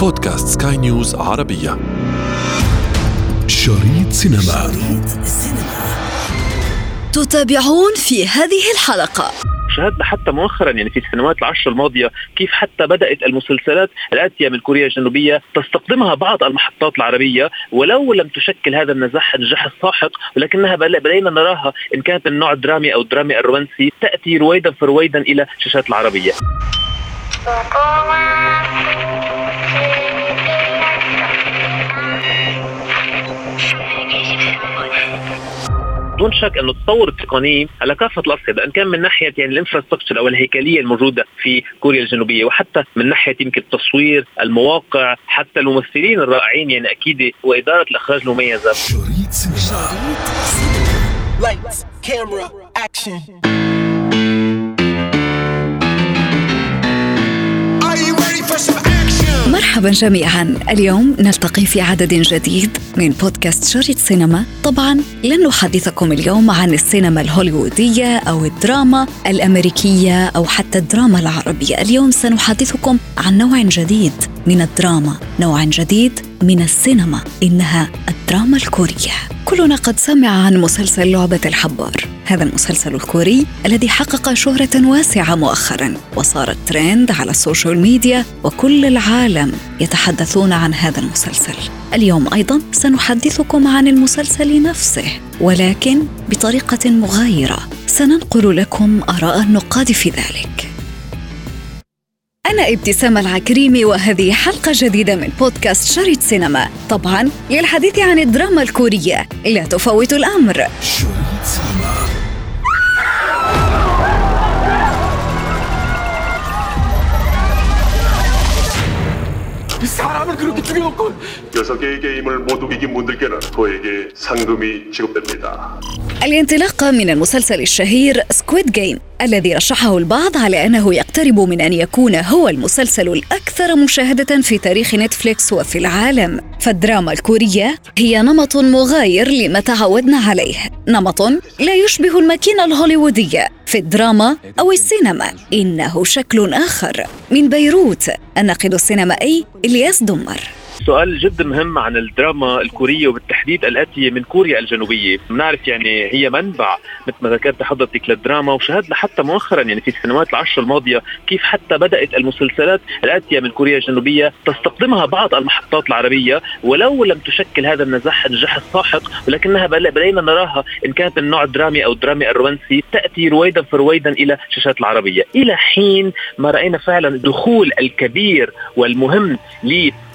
بودكاست سكاي نيوز عربية. شريط سينما. شريط تتابعون في هذه الحلقة. شاهدنا حتى مؤخرا يعني في السنوات العشر الماضية كيف حتى بدأت المسلسلات الآتية من كوريا الجنوبية تستقدمها بعض المحطات العربية ولو لم تشكل هذا النجاح النجاح الساحق ولكنها بدينا نراها إن كانت من النوع الدرامي أو الدرامي الرومانسي تأتي رويدا فرويدا إلى الشاشات العربية. دون شك إنه التطور التقني على كافة الاصعده إن كان من ناحية يعني الإنفراستراكشر أو الهيكلية الموجودة في كوريا الجنوبية وحتى من ناحية يمكن التصوير المواقع حتى الممثلين الرائعين يعني أكيد وإدارة الإخراج المميزة. شريط سينما مرحبا جميعا. اليوم نلتقي في عدد جديد من بودكاست شريط سينما. طبعا لن نحدثكم اليوم عن السينما الهوليوودية أو الدراما الأمريكية أو حتى الدراما العربية. اليوم سنحدثكم عن نوع جديد من الدراما. نوع جديد من السينما إنها الدراما الكورية. كلنا قد سمع عن مسلسل لعبة الحبار. هذا المسلسل الكوري الذي حقق شهرة واسعة مؤخرا وصار ترند على ال social media وكل العالم يتحدثون عن هذا المسلسل. اليوم أيضا سنحدثكم عن المسلسل نفسه ولكن بطريقة مغايرة. سننقل لكم آراء النقاد في ذلك. أنا ابتسام العكريمي وهذه حلقة جديدة من بودكاست شريط سينما. طبعا للحديث عن الدراما الكورية. لا تفوت الأمر. شريط سينما. 사람을 그렇게 죽여놓고 여섯 개의 게임을 모두 이긴 분들께는 저에게 상금이 지급됩니다. الانطلاقة من المسلسل الشهير سكويد جيم الذي رشحه البعض على أنه يقترب من أن يكون هو المسلسل الأكثر مشاهدة في تاريخ نتفليكس وفي العالم فالدراما الكورية هي نمط مغاير لما تعودنا عليه نمط لا يشبه الماكينة الهوليوودية في الدراما أو السينما. إنه شكل آخر. من بيروت الناقد السينمائي إلياس دمر. سؤال جدا مهم عن الدراما الكورية وبالتحديد الآتية من كوريا الجنوبية، بنعرف يعني هي منبع مثل ما ذكرت حضرتك للدراما وشاهدنا حتى مؤخرا يعني في السنوات العشر الماضية كيف حتى بدأت المسلسلات الآتية من كوريا الجنوبية تستقدمها بعض المحطات العربية ولو لم تشكل هذا النجاح النجاح الساحق ولكنها بدينا نراها إن كانت من النوع الدرامي أو الدرامي الرومانسي تأتي رويدا فرويدا إلى الشاشات العربية، إلى حين ما رأينا فعلا الدخول الكبير والمهم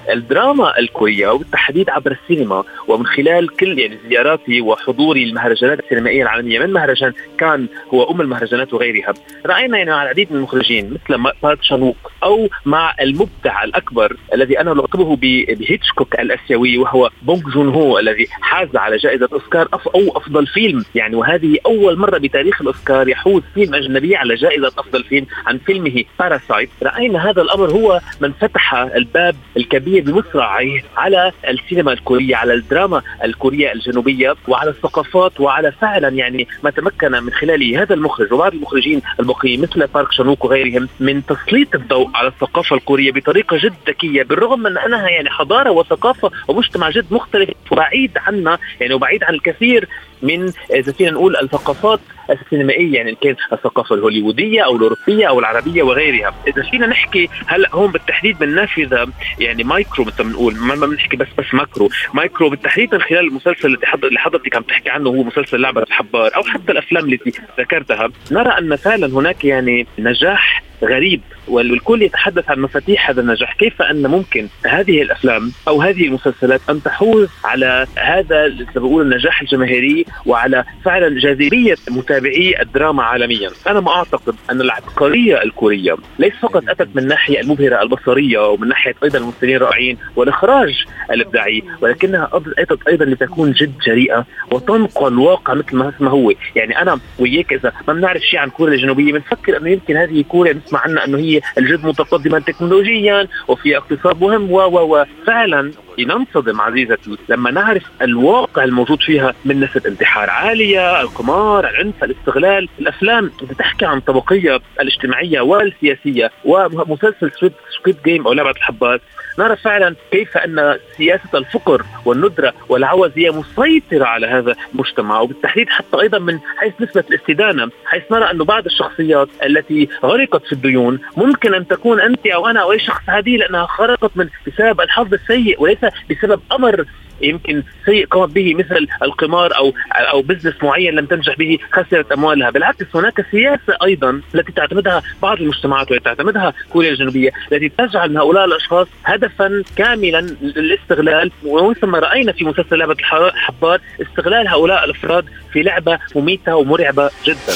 الدراما الكورية وبالتحديد عبر السينما ومن خلال كل يعني زياراتي وحضوري للمهرجانات السينمائية العالمية من مهرجان كان هو أم المهرجانات وغيرها. رأينا يعني مع العديد من المخرجين مثل بارك تشان ووك أو مع المبدع الأكبر الذي أنا ألقبه بهيتشكوك الآسيوي وهو بونغ جون هو الذي حاز على جائزة أوسكار أو أفضل فيلم. يعني وهذه أول مرة بتاريخ الأوسكار يحوز فيلم أجنبي على جائزة أفضل فيلم عن فيلمه Parasite رأينا هذا الأمر هو من فتح الباب الكبير الكورية بمصراعيه على السينما الكورية على الدراما الكورية الجنوبية وعلى الثقافات وعلى فعلا يعني ما تمكن من خلاله هذا المخرج وبعض المخرجين الباقيين مثل بارك شانوك وغيرهم من تسليط الضوء على الثقافة الكورية بطريقة جد ذكية بالرغم من أنها يعني حضارة وثقافة ومجتمع جد مختلف وبعيد عنا يعني وبعيد عن الكثير من إذا فينا نقول الثقافات السينمائية يعني كان الثقافة الهوليوودية أو الأوروبية أو العربية وغيرها، إذا فينا نحكي هلأ هون بالتحديد من نافذه يعني مايكرو مثل ما بنقول. ما بنحكي بس بس macro، micro بالتحديد من خلال المسلسل اللي حضر اللي حضرتك عم تحكي عنه هو مسلسل لعبة الحبار أو حتى الأفلام التي ذكرتها، نرى أن فعلا هناك يعني نجاح غريب. والكل يتحدث عن مفاتيح هذا النجاح كيف أن ممكن هذه الأفلام أو هذه المسلسلات أن تحوز على هذا بقول النجاح الجماهيري وعلى فعلا جاذبية متابعي الدراما عالميا؟ أنا ما أعتقد أن العبقرية الكورية ليس فقط أتت من الناحية المبهرة البصرية ومن ناحية أيضا الممثلين الرائعين والإخراج الإبداعي ولكنها أتت أيضا لتكون جد جريئة وتنقل الواقع مثل ما هو. يعني أنا وياك إذا ما بنعرف شيء عن كوريا الجنوبية بنفكر أنه يمكن هذه كوريا نسمع عنها أنه هي الجد متقدمة تكنولوجيا وفي اقتصاد مهم و و فعلا ننصدم عزيزتي لما نعرف الواقع الموجود فيها من نسبة انتحار عالية القمار العنف الاستغلال الأفلام بتحكي عن طبقية الاجتماعية والسياسية ومسلسل Squid Game أو لعبة الحبار نرى فعلا كيف أن سياسة الفقر والندرة والعوز هي مسيطرة على هذا المجتمع وبالتحديد حتى أيضا من حيث نسبة الاستدانة حيث نرى انه بعض الشخصيات التي غرقت في الديون ممكن أن تكون أنت أو أنا أو أي شخص عادي لأنها غرقت من بسبب الحظ السيء وليس بسبب أمر يمكن سيء قامت به مثل القمار أو أو business معين لم تنجح به خسرت أموالها، بالعكس هناك سياسة أيضا التي تعتمدها بعض المجتمعات والتي تعتمدها كوريا الجنوبية التي تجعل من هؤلاء الأشخاص هدفا كاملا للاستغلال. ومن ثم رأينا في مسلسل لعبة الحبار استغلال هؤلاء الأفراد في لعبة مميتة ومرعبة جدا.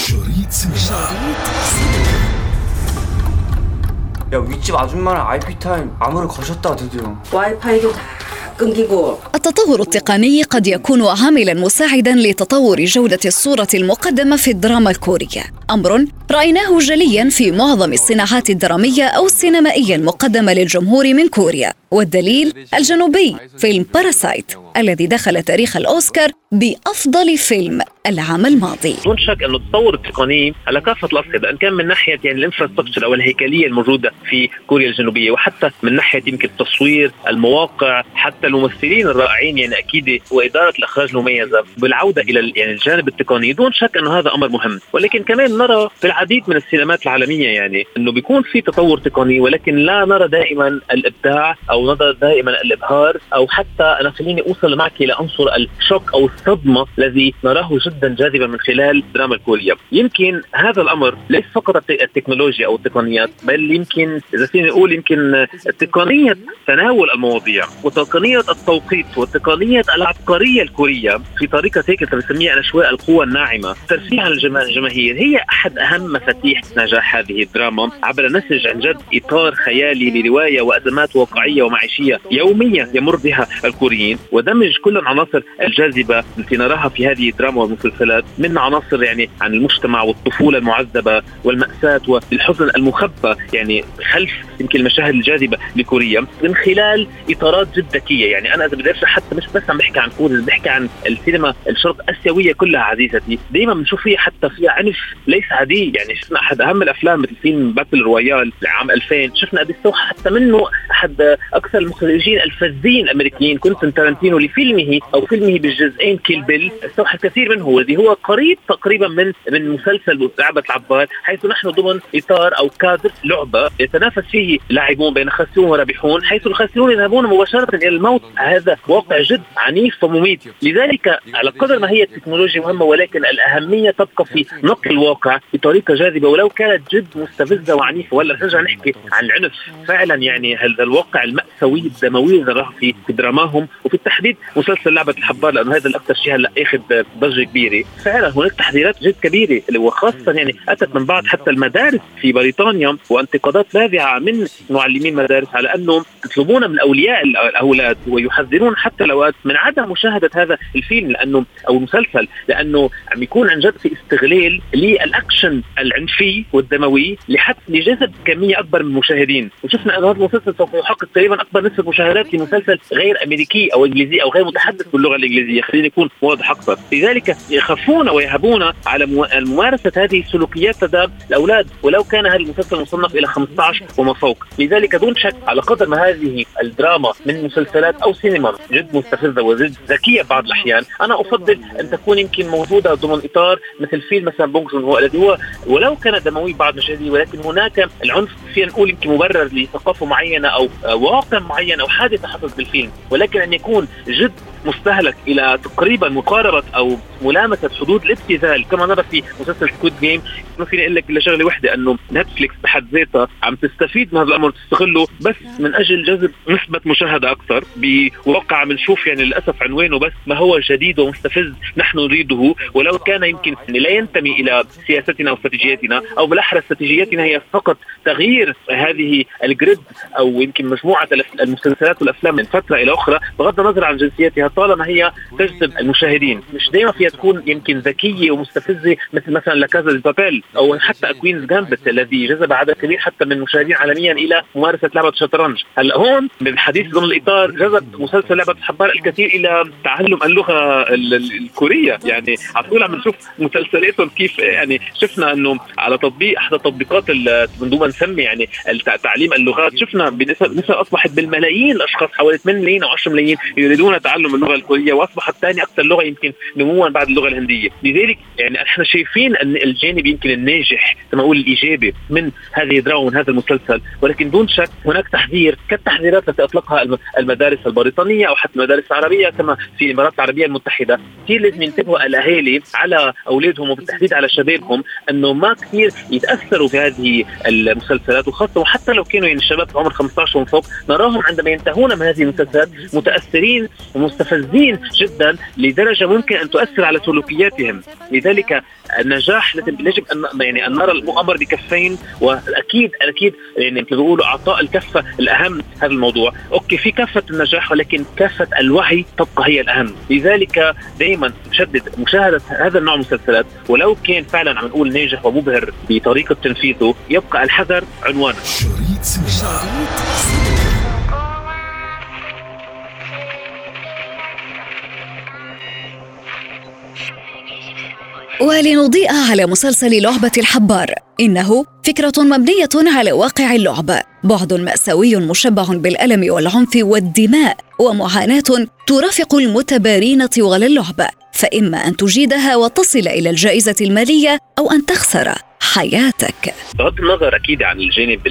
야 윗집 아줌마랑 IP 타임 암호를 거셨다 드디어 와이파이도 다 끊기고 التطور التقني قد يكون عاملا مساعدا لتطور جودة الصورة المقدمة في الدراما الكورية أمر رأيناه جليا في معظم الصناعات الدرامية أو السينمائية المقدمة للجمهور من كوريا والدليل الجنوبي فيلم باراسايت الذي دخل تاريخ الأوسكار بأفضل فيلم العام الماضي. دون شك أن التطور التقني على كافة الأصعدة إن كان من ناحية يعني الإنفراستراكشر أو الهيكلية الموجودة في كوريا الجنوبية وحتى من ناحية يمكن التصوير المواقع حتى الممثلين الرائعين يعني أكيد وإدارة الإخراج المميزة. بالعودة إلى يعني الجانب التقني دون شك أنه هذا أمر مهم. ولكن كمان نرى في العديد من السينمات العالمية يعني أنه بيكون في تطور تقني ولكن لا نرى دائما الإبداع نرى دائما الإبهار أو حتى أنا خليني أوصل معك إلى عنصر الشوك أو الصدمة الذي نراه جدا جاذبا من خلال الدراما الكورية. يمكن هذا الأمر ليس فقط التكنولوجيا أو التقنيات بل يمكن إذا فينا نقول يمكن تقنية تناول المواضيع وتقنية التوقيت وتقنية العبقرية الكورية في طريقة هيك بنسميها أنا شوي القوة الناعمة ترفيع الجماهير. هي أحد أهم مفاتيح نجاح هذه الدراما عبر نسج عن جد إطار خيالي لرواية وأزمات واقعية ومعيشية يومية يمر بها الكوريين. ودمج كل العناصر الجاذبة التي نراها في هذه الدراما والمسلسلات من عناصر يعني عن المجتمع والطفولة المعذبة والمأساة والحزن المخبى يعني خلف يمكن المشاهد الجاذبة لكوريا من خلال إطارات جد ذكية. يعني أنا إذا بدي أشرح حتى مش بس عم بحكي عن كوريا بحكي عن السينما الشرق آسيوية كلها عزيزتي. دايما بنشوف فيها حتى فيها عنف ليس عادي. يعني شفنا أحد أهم الأفلام مثل فيلم Battle Royale عام 2000 شفنا قد حتى منه أحد أكثر المخرجين الفذين الأمريكيين كنتن تارانتينو لفيلمه أو فيلمه بالجزئين Kill Bill. استوحى الكثير منه والذي هو قريب تقريبا من من مسلسل لعبة الحبار حيث نحن ضمن إطار أو كادر لعبة يتنافس فيه لاعبون بين خاسرون ورابحون حيث الخاسرون يذهبون مباشرة إلى الموت. هذا واقع جد عنيف ومميت. لذلك على قدر ما هي التكنولوجيا مهمة ولكن الأهمية تبقى في نقل الواقع بطريقة جاذبة ولو كانت جد مستفزة وعنيفة. ولا نرجع نحكي عن العنف فعلا يعني هذا الواقع المأساوي الدموي اللي نراه في دراما وفي التحديد مسلسل لعبة الحبار لأنه هذا الأكثر شيء هلأ اخذ ضجة كبيرة. فعلا هناك تحذيرات جد كبيرة وخاصة يعني أتت من بعض حتى المدارس في بريطانيا وانتقادات لاذعة من معلمين المدارس على أنهم يطلبون من أولياء الأولاد ويحذرون حتى الأوقات من عدم مشاهدة هذا الفيلم لأنه أو المسلسل لأنه عم يكون عن جد في استغلال للأكشن العنفي والدموي لحتى لجذب كمية أكبر من المشاهدين. وشفنا أن هذا المسلسل سوف يحقق تقريبا أكبر نسبة مشاهدات لمسلسل غير أمريكي أو إنجليزي أو غير متحدث باللغة الإنجليزية. خلينا نكون واضح أكثر. لذلك يخافون ويهبون على ممارسة هذه السلوكيات لدى الأولاد ولو كان هذا المسلسل مصنف إلى 15 وما فوق. لذلك دون شك على قدر ما هذه الدراما من مسلسلات أو سينما جد مستفزة وجد ذكية بعض الأحيان أنا أفضل أن تكون يمكن موجودة ضمن إطار مثل فيلم مثلا بونج هو الذي هو. ولو كان دموي بعض مشاهده ولكن هناك العنف فينا نقول يمكن مبرر لثقافة معينة أو واقع معين أو حادثة حصلت بالفيلم ولكن أن يكون جد مستهلك إلى تقريبا مقاربة أو ملامسه حدود الابتذال كما نرى في مسلسل Squid Game ما فيني أقول لك إلا شغلة وحدة إنه نتفليكس بحد ذاتها عم تستفيد من هذا الأمر تستغله بس من أجل جذب نسبة مشاهدة أكثر بواقع بنشوف يعني للأسف عنوانه بس ما هو جديد ومستفز نحن نريده ولو كان يمكن لا ينتمي إلى سياستنا واستراتيجياتنا أو بالأحرى استراتيجياتنا هي فقط تغيير هذه الجريد أو يمكن مجموعة المسلسلات والأفلام من فترة إلى أخرى بغض النظر عن جنسيات هذا طالما هي تجذب المشاهدين. مش دائما فيها تكون يمكن ذكية ومستفزة مثل مثلا لكازا دي بابيل أو حتى كوينز جامبت الذي جذب عدد كبير حتى من المشاهدين عالميا إلى ممارسة لعبة الشطرنج هلأ هون بالحديث ضمن الإطار جذب مسلسل لعبة الحبار الكثير إلى تعلم اللغة الكورية. يعني على طول عم نشوف مسلسلاتهم كيف يعني شفنا إنه على تطبيق احدى تطبيقات من دون ما نسمي يعني تعليم اللغات شفنا بنسب أصبحت بالملايين الأشخاص حوالي 8 ملايين أو 10 ملايين يريدون تعلم اللغة الكورية وأصبحت ثاني أكثر لغة يمكن نموا بعد اللغة الهندية. لذلك يعني إحنا شايفين أن الجانب يمكن الناجح كما أقول الإيجابي من هذه الدراما ومن هذا المسلسل. ولكن دون شك هناك تحذير كالتحذيرات التي أطلقها المدارس البريطانية أو حتى المدارس العربية كما في الإمارات العربية المتحدة. كثير لازم ينتبهوا الأهالي على أولادهم وبالتحديد على شبابهم أنه ما كثير يتأثروا بهذه المسلسلات وخاصة وحتى لو كانوا يعني الشباب عمر 15 ومن فوق نراهم عندما ينتهون من هذه المسلسلات متأثرين ومستفزين جدا لدرجة ممكن أن تؤثر على سلوكياتهم. لذلك النجاح يجب ان يعني أن نرى المؤامر بكفين واكيد أكيد يعني مثل بيقولوا أعطاء الكفة الأهم هذا الموضوع، أوكي في كفه النجاح ولكن كافة الوعي تبقى هي الأهم، لذلك دائما بشدد مشاهدة هذا النوع من المسلسلات ولو كان فعلا عم نقول ناجح ومبهر بطريقة تنفيذه يبقى الحذر عنوانه. ولنضيء على مسلسل لعبة الحبار. إنه فكرة مبنية على واقع اللعبة بعد مأساوي مشبع بالألم والعنف والدماء ومعاناة ترافق المتبارين طوال اللعبة فإما أن تجيدها وتصل إلى الجائزة المالية أو أن تخسر حياتك. بغض النظر أكيد عن الجانب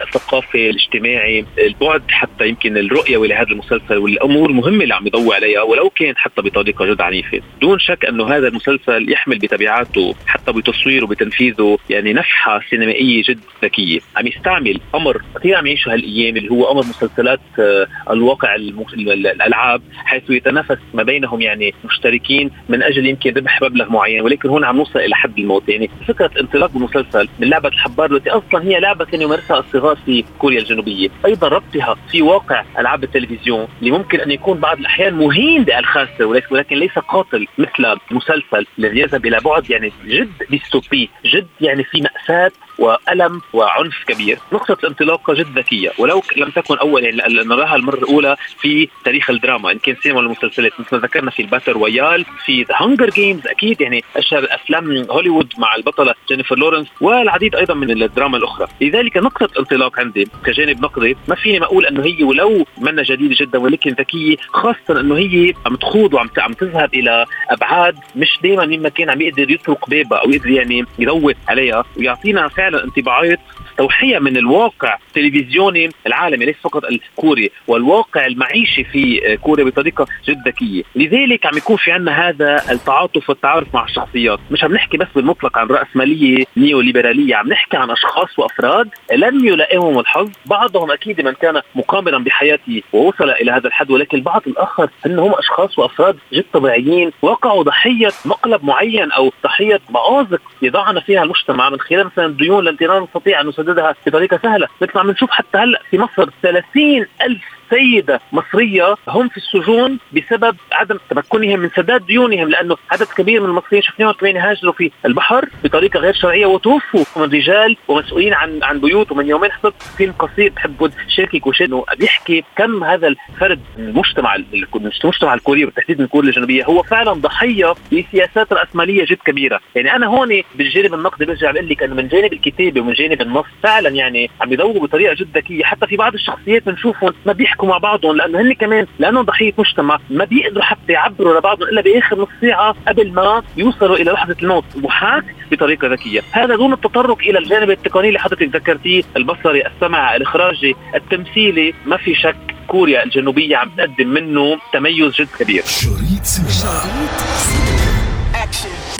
الثقافي الاجتماعي البعد حتى يمكن الرؤية لهذا المسلسل والأمور المهمه اللي عم يضوي عليها ولو كان حتى بطريقة جد عنيفة. دون شك أنه هذا المسلسل يحمل بتبعاته حتى بتصويره وبتنفيذه يعني نفحة سينمائية جد ذكية. عم يستعمل أمر كثير عم يعيشه هالأيام اللي هو أمر مسلسلات آه، الواقع الألعاب حيث يتنافس ما بينهم يعني مشتركين من أجل يمكن ربح مبلغ معين ولكن هون عم نوصل إلى حد الموت. يعني فكرة انطلاق المسلسل من لعبة الحبار التي أصلا هي لعبة كان يمارسها الصغار في كوريا الجنوبية، أيضا ربطها في واقع ألعاب التلفزيون اللي ممكن أن يكون بعض الأحيان مهين بالخاسر ولكن ليس قاتل مثل المسلسل الذي يذهب إلى بعد يعني جد ديستوبي، جد يعني في مأساة وألم وعنف كبير، نقطة الانطلاقة جد ذكية. ولو لم تكن اول يعني نراها المرة الأولى في تاريخ الدراما إن كان سينما المسلسلات مثل ما ذكرنا في ال Battle Royale في The Hunger Games أكيد يعني أشهر أفلام هوليوود مع البطلة جينيفر لورنس والعديد أيضا من الدراما الأخرى. لذلك نقطة انطلاق عندي. كجانب نقدي ما فيني ما أقول إنه هي ولو منا جديده جدا ولكن ذكية خاصه إنه هي عم تخوض وعم عم تذهب إلى أبعاد مش دائما مما كان عم يقدر يطرق بابها أو يقدر يعني يضوي عليها ويعطينا فعلا انطباعات توحية من الواقع التلفزيوني العالمي ليس فقط الكوري والواقع المعيشي في كوريا بطريقة جد ذكية. لذلك عم يكون في عندنا هذا التعاطف والتعارف مع الشخصيات. مش عم نحكي بس بالمطلق عن رأسمالية نيو ليبرالية عم نحكي عن أشخاص وأفراد لم يلائمهم الحظ. بعضهم أكيد من كان مقامرا بحياته ووصل إلى هذا الحد ولكن البعض الآخر أنهم أشخاص وأفراد جد طبيعيين وقعوا ضحية مقلب معين أو ضحية مآزق يضعنا فيها المجتمع. من خلال مثلا التي لا نستطيع أن نسددها بطريقة سهلة مثل ما عم نشوف حتى هلأ في مصر 30 ألف سيدة مصرية هم في السجون بسبب عدم تمكنهم من سداد ديونهم لأنه عدد كبير من المصريين شفناهم كمان هاجروا في البحر بطريقة غير شرعية وتوفوا. من رجال ومسؤولين عن عن بيوت ومن يومين حضرت فيلم قصير. بحب شاركك وشيء بيحكي كم هذا الفرد المجتمع المجتمع الكوري بالتحديد من كوريا الجنوبية هو فعلا ضحية لسياسات رأسمالية جد كبيرة. يعني أنا هون بالجانب النقدي برجع بقول لك أنه من جانب الكتابة ومن جانب النص فعلا يعني عم يدوروا بطريقة جد ذكية. حتى في بعض الشخصيات بنشوفهم ما بيحكوا يحكوا مع بعضهم لأنه هن كمان لأنه ضحية مجتمع ما بيقدروا حتى يعبروا لبعضهم إلا بآخر نص ساعة قبل ما يوصلوا إلى لحظه الموت وحاك بطريقة ذكية، هذا دون التطرق إلى الجانب التقني اللي حضرتك ذكرتيه البصري، السمع، الاخراجي، التمثيلي، ما في شك كوريا الجنوبية عم تقدم منه تميز جد كبير. شريط سينما.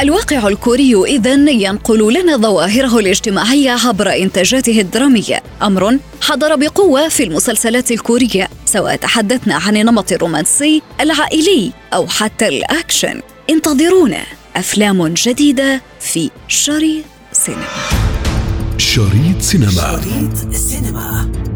الواقع الكوري إذا ينقل لنا ظواهره الاجتماعية عبر إنتاجاته الدرامية. أمر حضر بقوة في المسلسلات الكورية سواء تحدثنا عن النمط الرومانسي العائلي أو حتى الأكشن. انتظرونا. أفلام جديدة في شريط سينما شريط سينما. شريط سينما. شريط سينما.